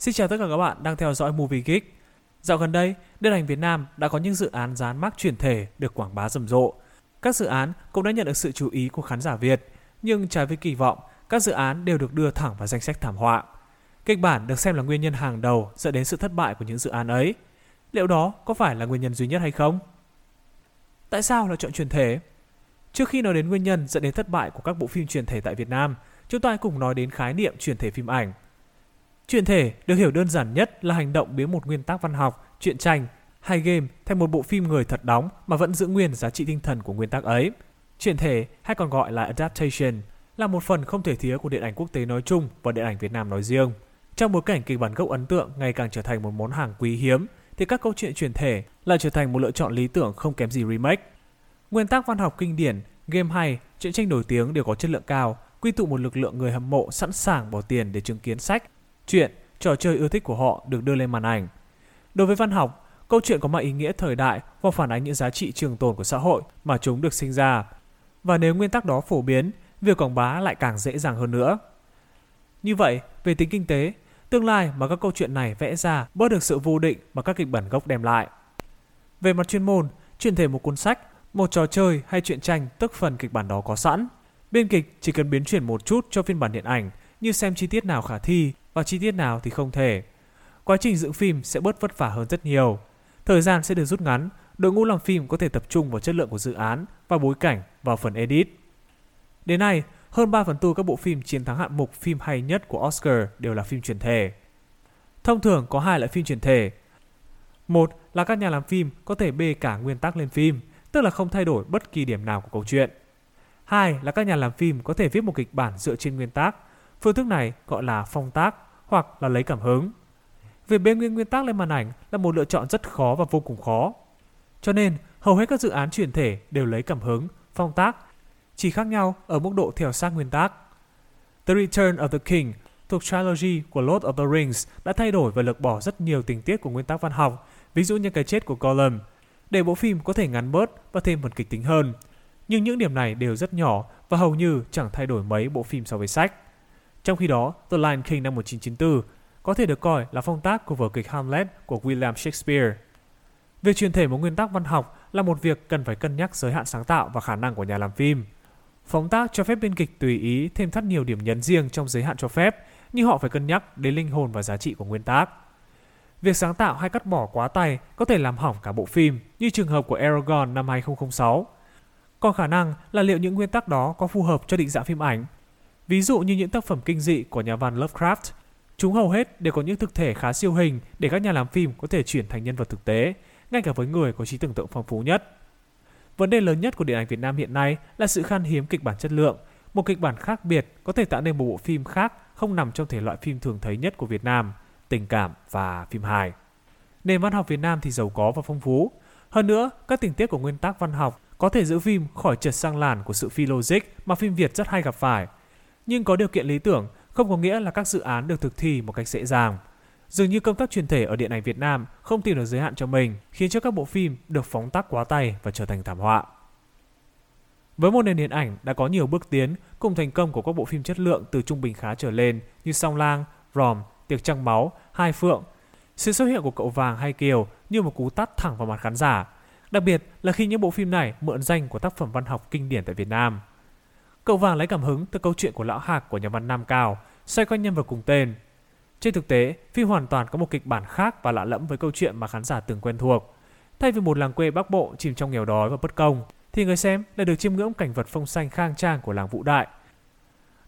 Xin chào tất cả các bạn đang theo dõi Movie Geek. Dạo gần đây, điện ảnh Việt Nam đã có những dự án dán mác chuyển thể được quảng bá rầm rộ. Các dự án cũng đã nhận được sự chú ý của khán giả Việt, nhưng trái với kỳ vọng, các dự án đều được đưa thẳng vào danh sách thảm họa. Kịch bản được xem là nguyên nhân hàng đầu dẫn đến sự thất bại của những dự án ấy. Liệu đó có phải là nguyên nhân duy nhất hay không? Tại sao lại chọn chuyển thể? Trước khi nói đến nguyên nhân dẫn đến thất bại của các bộ phim chuyển thể tại Việt Nam, chúng ta hãy cùng nói đến khái niệm chuyển thể phim ảnh. Chuyện thể được hiểu đơn giản nhất là hành động biến một nguyên tắc văn học, truyện tranh hay game thành một bộ phim người thật đóng mà vẫn giữ nguyên giá trị tinh thần của nguyên tắc ấy. Chuyển thể hay còn gọi là adaptation là một phần không thể thiếu của điện ảnh quốc tế nói chung và điện ảnh Việt Nam nói riêng. Trong bối cảnh kịch bản gốc ấn tượng ngày càng trở thành một món hàng quý hiếm, thì các câu chuyện chuyển thể lại trở thành một lựa chọn lý tưởng không kém gì remake. Nguyên tắc văn học kinh điển, game hay, truyện tranh nổi tiếng đều có chất lượng cao, quy tụ một lực lượng người hâm mộ sẵn sàng bỏ tiền để chứng kiến sách, chuyện, trò chơi yêu thích của họ được đưa lên màn ảnh. Đối với văn học, câu chuyện có mang ý nghĩa thời đại và phản ánh những giá trị trường tồn của xã hội mà chúng được sinh ra. Và nếu nguyên tắc đó phổ biến, việc quảng bá lại càng dễ dàng hơn nữa. Như vậy, về tính kinh tế, tương lai mà các câu chuyện này vẽ ra bớt được sự vô định mà các kịch bản gốc đem lại. Về mặt chuyên môn, chuyển thể một cuốn sách, một trò chơi hay truyện tranh tức phần kịch bản đó có sẵn. Biên kịch chỉ cần biến chuyển một chút cho phiên bản điện ảnh như xem chi tiết nào khả thi và chi tiết nào thì không thể. Quá trình dựng phim sẽ bớt vất vả hơn rất nhiều. Thời gian sẽ được rút ngắn, đội ngũ làm phim có thể tập trung vào chất lượng của dự án và bối cảnh vào phần edit. Đến nay, hơn 3 phần tư các bộ phim chiến thắng hạng mục phim hay nhất của Oscar đều là phim truyền thể. Thông thường có hai loại phim truyền thể. Một là các nhà làm phim có thể bê cả nguyên tắc lên phim, tức là không thay đổi bất kỳ điểm nào của câu chuyện. Hai là các nhà làm phim có thể viết một kịch bản dựa trên nguyên tắc. Phương thức này gọi là phong tác hoặc là lấy cảm hứng. Việc bê nguyên nguyên tắc lên màn ảnh là một lựa chọn rất khó và vô cùng khó. Cho nên, hầu hết các dự án chuyển thể đều lấy cảm hứng, phong tác chỉ khác nhau ở mức độ theo sát nguyên tắc. The Return of the King thuộc trilogy của Lord of the Rings đã thay đổi và lược bỏ rất nhiều tình tiết của nguyên tắc văn học, ví dụ như cái chết của Gollum, để bộ phim có thể ngắn bớt và thêm phần kịch tính hơn. Nhưng những điểm này đều rất nhỏ và hầu như chẳng thay đổi mấy bộ phim so với sách. Trong khi đó, The Lion King năm 1994 có thể được coi là phong tác của vở kịch Hamlet của William Shakespeare. Việc truyền thể một nguyên tắc văn học là một việc cần phải cân nhắc giới hạn sáng tạo và khả năng của nhà làm phim. Phóng tác cho phép biên kịch tùy ý thêm thắt nhiều điểm nhấn riêng trong giới hạn cho phép, nhưng họ phải cân nhắc đến linh hồn và giá trị của nguyên tác. Việc sáng tạo hay cắt bỏ quá tay có thể làm hỏng cả bộ phim, như trường hợp của Aragon năm 2006. Còn khả năng là liệu những nguyên tắc đó có phù hợp cho định dạng phim ảnh. Ví dụ như những tác phẩm kinh dị của nhà văn Lovecraft, chúng hầu hết đều có những thực thể khá siêu hình để các nhà làm phim có thể chuyển thành nhân vật thực tế, ngay cả với người có trí tưởng tượng phong phú nhất. Vấn đề lớn nhất của điện ảnh Việt Nam hiện nay là sự khan hiếm kịch bản chất lượng. Một kịch bản khác biệt có thể tạo nên một bộ phim khác không nằm trong thể loại phim thường thấy nhất của Việt Nam, tình cảm và phim hài. Nền văn học Việt Nam thì giàu có và phong phú. Hơn nữa, các tình tiết của nguyên tắc văn học có thể giữ phim khỏi trượt sang làn của sự phi logic mà phim Việt rất hay gặp phải. Nhưng có điều kiện lý tưởng không có nghĩa là các dự án được thực thi một cách dễ dàng. Dường như công tác truyền thể ở điện ảnh Việt Nam không tìm được giới hạn cho mình, khiến cho các bộ phim được phóng tác quá tay và trở thành thảm họa. Với một nền điện ảnh đã có nhiều bước tiến cùng thành công của các bộ phim chất lượng từ trung bình khá trở lên như Song Lang, Ròm, Tiệc Trăng Máu, Hai Phượng, sự xuất hiện của cậu Vàng hay Kiều như một cú tát thẳng vào mặt khán giả, đặc biệt là khi những bộ phim này mượn danh của tác phẩm văn học kinh điển tại Việt Nam. Cậu Vàng lấy cảm hứng từ câu chuyện của lão Hạc của nhà văn Nam Cao, xoay quanh nhân vật cùng tên, trên thực tế, phim hoàn toàn có một kịch bản khác và lạ lẫm với câu chuyện mà khán giả từng quen thuộc. Thay vì một làng quê Bắc Bộ chìm trong nghèo đói và bất công, thì người xem lại được chiêm ngưỡng cảnh vật phong xanh khang trang của làng Vũ Đại.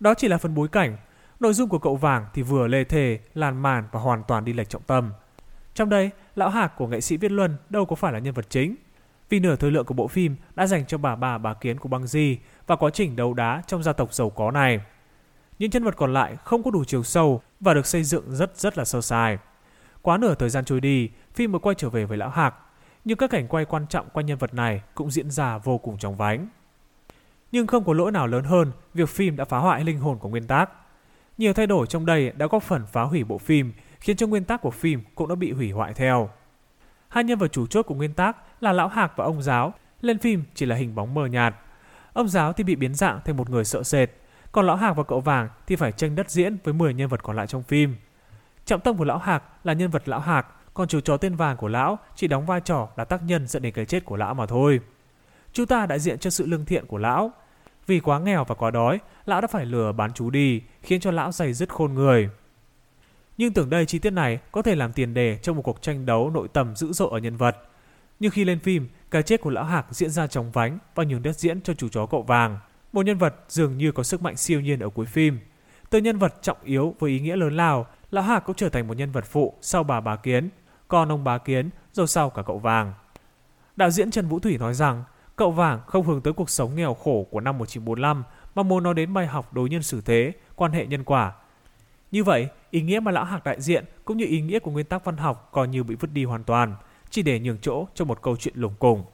Đó chỉ là phần bối cảnh, nội dung của cậu vàng thì vừa lê thề, làn màn và hoàn toàn đi lệch trọng tâm. Trong đây, lão hạc của nghệ sĩ Viết Luân đâu có phải là nhân vật chính, vì nửa thời lượng của bộ phim đã dành cho bà bà bà kiến của băng di và quá trình đấu đá trong gia tộc giàu có này. Những nhân vật còn lại không có đủ chiều sâu và được xây dựng rất rất là sơ sài. Quá nửa thời gian trôi đi, phim mới quay trở về với lão Hạc, nhưng các cảnh quay quan trọng quanh nhân vật này cũng diễn ra vô cùng chóng vánh. Nhưng không có lỗi nào lớn hơn việc phim đã phá hoại linh hồn của nguyên tác. Nhiều thay đổi trong đây đã góp phần phá hủy bộ phim, khiến cho nguyên tác của phim cũng đã bị hủy hoại theo. Hai nhân vật chủ chốt của nguyên tác là lão Hạc và ông giáo, lên phim chỉ là hình bóng mờ nhạt. Ông giáo thì bị biến dạng thành một người sợ sệt, còn lão Hạc và cậu Vàng thì phải tranh đất diễn với 10 nhân vật còn lại trong phim. Trọng tâm của lão Hạc là nhân vật lão Hạc, còn chú chó tên vàng của lão chỉ đóng vai trò là tác nhân dẫn đến cái chết của lão mà thôi. Chú ta đại diện cho sự lương thiện của lão. Vì quá nghèo và quá đói, lão đã phải lừa bán chú đi, khiến cho lão dày dứt khôn người. Nhưng tưởng đây chi tiết này có thể làm tiền đề cho một cuộc tranh đấu nội tâm dữ dội ở nhân vật. Nhưng khi lên phim, cái chết của lão Hạc diễn ra chóng vánh và nhường đất diễn cho chủ chó cậu vàng. Một nhân vật dường như có sức mạnh siêu nhiên ở cuối phim. Từ nhân vật trọng yếu với ý nghĩa lớn lao, lão Hạc cũng trở thành một nhân vật phụ sau bà Bá Kiến, còn ông Bá Kiến rồi sau cả cậu vàng. Đạo diễn Trần Vũ Thủy nói rằng, cậu vàng không hướng tới cuộc sống nghèo khổ của năm 1945 mà muốn nói đến bài học đối nhân xử thế, quan hệ nhân quả. Như vậy, ý nghĩa mà lão Hạc đại diện cũng như ý nghĩa của nguyên tắc văn học coi như bị vứt đi hoàn toàn, chỉ để nhường chỗ cho một câu chuyện lủng cùng.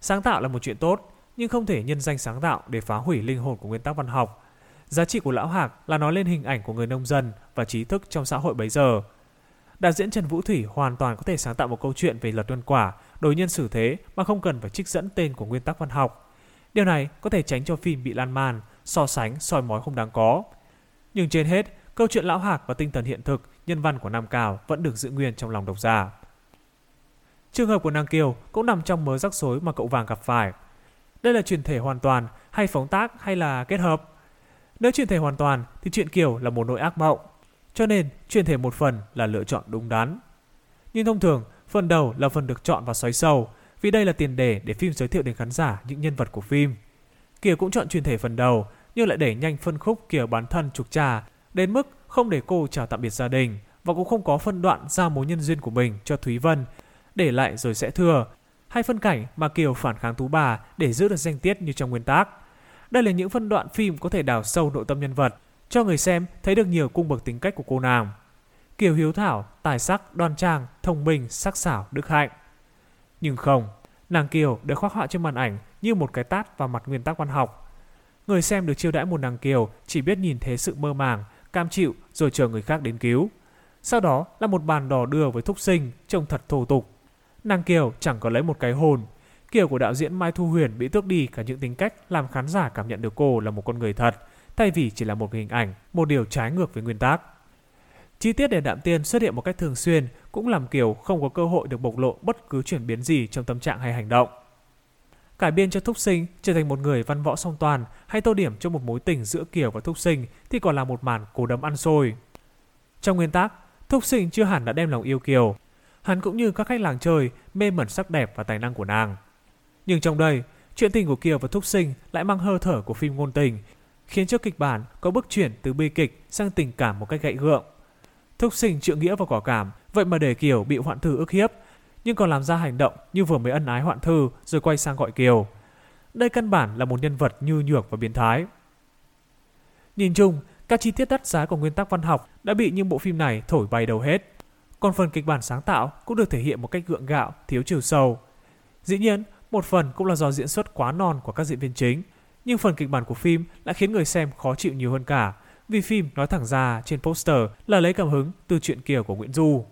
Sáng tạo là một chuyện tốt, nhưng không thể nhân danh sáng tạo để phá hủy linh hồn của nguyên tắc văn học. Giá trị của lão Hạc là nói lên hình ảnh của người nông dân và trí thức trong xã hội bấy giờ. Đạo diễn Trần Vũ Thủy hoàn toàn có thể sáng tạo một câu chuyện về luật nhân quả, đối nhân xử thế mà không cần phải trích dẫn tên của nguyên tắc văn học. Điều này có thể tránh cho phim bị lan man, so sánh, soi mói không đáng có. Nhưng trên hết, câu chuyện lão Hạc và tinh thần hiện thực, nhân văn của Nam Cào vẫn được giữ nguyên trong lòng độc giả. Trường hợp của nàng Kiều cũng nằm trong mớ rắc rối mà cậu vàng gặp phải. Đây là truyền thể hoàn toàn hay phóng tác hay là kết hợp? Nếu truyền thể hoàn toàn thì chuyện Kiều là một nỗi ác mộng. Cho nên truyền thể một phần là lựa chọn đúng đắn. Nhưng thông thường, phần đầu là phần được chọn và xoáy sâu, vì đây là tiền đề để phim giới thiệu đến khán giả những nhân vật của phim. Kiều cũng chọn truyền thể phần đầu, nhưng lại đẩy nhanh phân khúc kiểu bán thân trục trà, đến mức không để cô chào tạm biệt gia đình và cũng không có phân đoạn giao mối nhân duyên của mình cho Thúy Vân để lại rồi sẽ thừa. Hay phân cảnh mà Kiều phản kháng Tú Bà để giữ được danh tiết như trong nguyên tác. Đây là những phân đoạn phim có thể đào sâu nội tâm nhân vật, cho người xem thấy được nhiều cung bậc tính cách của cô nàng. Kiều hiếu thảo, tài sắc, đoan trang, thông minh, sắc sảo, đức hạnh. Nhưng không, nàng Kiều được khoác họa trên màn ảnh như một cái tát vào mặt nguyên tắc văn học. Người xem được chiêu đãi một nàng Kiều chỉ biết nhìn thấy sự mơ màng, cam chịu rồi chờ người khác đến cứu. Sau đó là một bàn đò đưa với thúc sinh, trông thật thô tục. Nàng Kiều chẳng có lấy một cái hồn. Kiều của đạo diễn Mai Thu Huyền bị tước đi cả những tính cách làm khán giả cảm nhận được cô là một con người thật, thay vì chỉ là một hình ảnh, một điều trái ngược với nguyên tắc. Chi tiết để Đạm Tiên xuất hiện một cách thường xuyên cũng làm Kiều không có cơ hội được bộc lộ bất cứ chuyển biến gì trong tâm trạng hay hành động. Cải biên cho Thúc Sinh trở thành một người văn võ song toàn hay tô điểm cho một mối tình giữa Kiều và Thúc Sinh thì còn là một màn cố đấm ăn xôi. Trong nguyên tắc, Thúc Sinh chưa hẳn đã đem lòng yêu Kiều, hắn cũng như các khách làng chơi mê mẩn sắc đẹp và tài năng của nàng. Nhưng trong đây, chuyện tình của Kiều và Thúc Sinh lại mang hơi thở của phim ngôn tình, khiến cho kịch bản có bước chuyển từ bi kịch sang tình cảm một cách gãy gượng. Thúc Sinh trượng nghĩa và quả cảm, vậy mà để Kiều bị hoạn thư ức hiếp, nhưng còn làm ra hành động như vừa mới ân ái hoạn thư rồi quay sang gọi Kiều. Đây căn bản là một nhân vật như nhược và biến thái. Nhìn chung, các chi tiết đắt giá của nguyên tắc văn học đã bị những bộ phim này thổi bay đầu hết. Còn phần kịch bản sáng tạo cũng được thể hiện một cách gượng gạo, thiếu chiều sâu. Dĩ nhiên, một phần cũng là do diễn xuất quá non của các diễn viên chính, nhưng phần kịch bản của phim lại khiến người xem khó chịu nhiều hơn cả, vì phim nói thẳng ra trên poster là lấy cảm hứng từ chuyện kia của Nguyễn Du.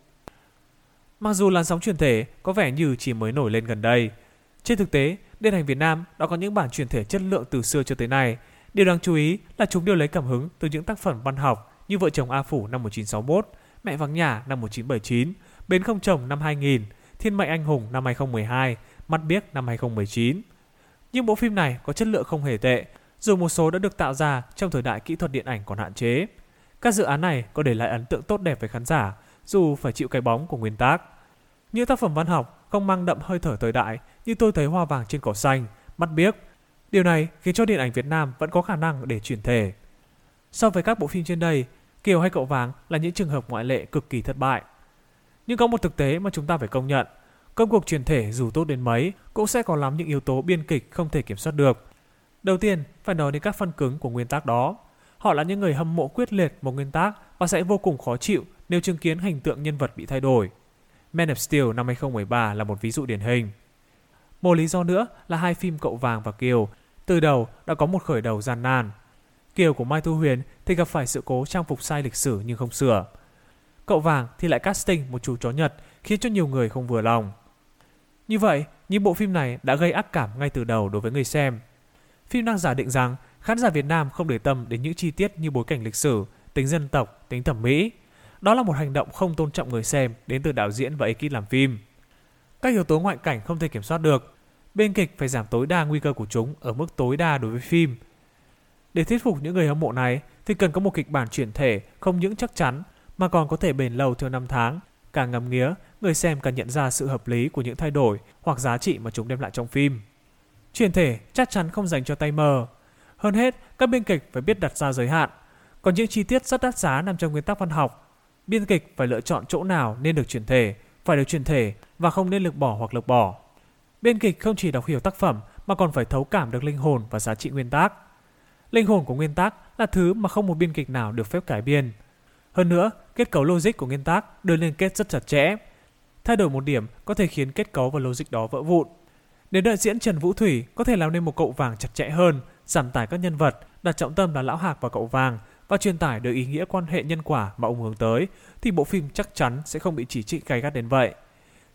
Mặc dù làn sóng truyền thể có vẻ như chỉ mới nổi lên gần đây, trên thực tế, điện ảnh Việt Nam đã có những bản truyền thể chất lượng từ xưa cho tới nay. Điều đáng chú ý là chúng đều lấy cảm hứng từ những tác phẩm văn học như Vợ chồng A Phủ năm 1961, Mẹ vắng nhà năm 1979, Bến không chồng năm 2000, Thiên mệnh anh hùng năm 2012, Mắt biếc năm 2019. Nhưng bộ phim này có chất lượng không hề tệ, dù một số đã được tạo ra trong thời đại kỹ thuật điện ảnh còn hạn chế. Các dự án này có để lại ấn tượng tốt đẹp với khán giả, dù phải chịu cái bóng của nguyên tác. Những tác phẩm văn học không mang đậm hơi thở thời đại như tôi thấy hoa vàng trên cỏ xanh, mắt biếc. Điều này khiến cho điện ảnh Việt Nam vẫn có khả năng để chuyển thể. So với các bộ phim trên đây, Kiều hay cậu vàng là những trường hợp ngoại lệ cực kỳ thất bại. Nhưng có một thực tế mà chúng ta phải công nhận. Công cuộc truyền thể dù tốt đến mấy cũng sẽ có lắm những yếu tố biên kịch không thể kiểm soát được. Đầu tiên, phải nói đến các phân cứng của nguyên tác đó. Họ là những người hâm mộ quyết liệt một nguyên tác và sẽ vô cùng khó chịu nếu chứng kiến hình tượng nhân vật bị thay đổi. Man of Steel năm 2013 là một ví dụ điển hình. Một lý do nữa là hai phim Cậu Vàng và Kiều từ đầu đã có một khởi đầu gian nan. Kiều của Mai Thu Huyền thì gặp phải sự cố trang phục sai lịch sử nhưng không sửa. Cậu Vàng thì lại casting một chú chó Nhật khiến cho nhiều người không vừa lòng. Như vậy, những bộ phim này đã gây ác cảm ngay từ đầu đối với người xem. Phim đang giả định rằng khán giả Việt Nam không để tâm đến những chi tiết như bối cảnh lịch sử, tính dân tộc, tính thẩm mỹ. đó là một hành động không tôn trọng người xem đến từ đạo diễn và ekip làm phim. Các yếu tố ngoại cảnh không thể kiểm soát được. Bên kịch phải giảm tối đa nguy cơ của chúng ở mức tối đa đối với phim. Để thuyết phục những người hâm mộ này thì cần có một kịch bản chuyển thể không những chắc chắn mà còn có thể bền lâu theo năm tháng. Càng ngầm nghía, người xem càng nhận ra sự hợp lý của những thay đổi hoặc giá trị mà chúng đem lại trong phim. Chuyển thể chắc chắn không dành cho tay mờ. Hơn hết, các biên kịch phải biết đặt ra giới hạn. Còn những chi tiết rất đắt giá nằm trong nguyên tắc văn học. Biên kịch phải lựa chọn chỗ nào nên được chuyển thể, phải được chuyển thể và không nên lược bỏ hoặc lược bỏ. Biên kịch không chỉ đọc hiểu tác phẩm mà còn phải thấu cảm được linh hồn và giá trị nguyên tác. Linh hồn của nguyên tác là thứ mà không một biên kịch nào được phép cải biên. Hơn nữa, kết cấu logic của nguyên tác được liên kết rất chặt chẽ. Thay đổi một điểm có thể khiến kết cấu và logic đó vỡ vụn. Nếu đạo diễn Trần Vũ Thủy có thể làm nên một cậu vàng chặt chẽ hơn, giảm tải các nhân vật, đặt trọng tâm là lão hạc và cậu vàng và truyền tải được ý nghĩa quan hệ nhân quả mà ông hướng tới, thì bộ phim chắc chắn sẽ không bị chỉ trích gay gắt đến vậy.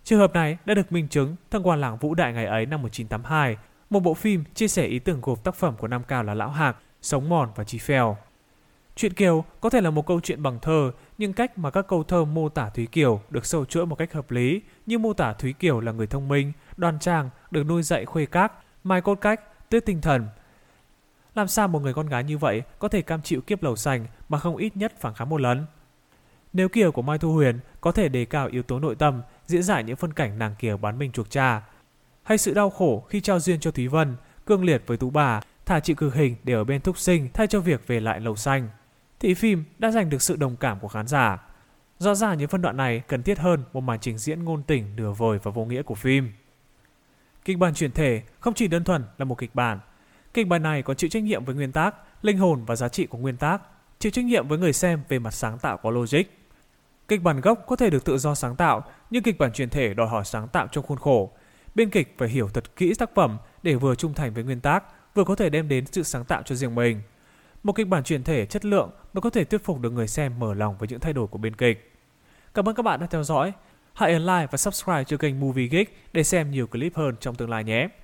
Trường hợp này đã được minh chứng thông qua làng Vũ Đại ngày ấy năm 1982, một bộ phim chia sẻ ý tưởng gộp tác phẩm của Nam Cao là Lão Hạc, Sống Mòn và Chi Phèo. Chuyện Kiều có thể là một câu chuyện bằng thơ, nhưng cách mà các câu thơ mô tả Thúy Kiều được sâu chuỗi một cách hợp lý, như mô tả Thúy Kiều là người thông minh, đoan trang, được nuôi dạy khuê các, mai cốt cách, tuyết tinh thần. Làm sao một người con gái như vậy có thể cam chịu kiếp lầu xanh mà không ít nhất phản kháng một lần? Nếu Kiều của Mai Thu Huyền có thể đề cao yếu tố nội tâm, diễn giải những phân cảnh nàng Kiều bán mình chuộc cha, hay sự đau khổ khi trao duyên cho Thúy Vân, cương liệt với Tú bà, thả chị cực hình để ở bên thúc sinh thay cho việc về lại lầu xanh, thì phim đã giành được sự đồng cảm của khán giả. Rõ ràng những phân đoạn này cần thiết hơn một màn trình diễn ngôn tình nửa vời và vô nghĩa của phim. Kịch bản chuyển thể không chỉ đơn thuần là một kịch bản. Kịch bản này còn chịu trách nhiệm với nguyên tác, linh hồn và giá trị của nguyên tác, chịu trách nhiệm với người xem về mặt sáng tạo có logic. Kịch bản gốc có thể được tự do sáng tạo, nhưng kịch bản truyền thể đòi hỏi sáng tạo trong khuôn khổ. Biên kịch phải hiểu thật kỹ tác phẩm để vừa trung thành với nguyên tác, vừa có thể đem đến sự sáng tạo cho riêng mình. Một kịch bản truyền thể chất lượng mới có thể thuyết phục được người xem mở lòng với những thay đổi của biên kịch. Cảm ơn các bạn đã theo dõi. Hãy ấn like và subscribe cho kênh Movie Geek để xem nhiều clip hơn trong tương lai nhé.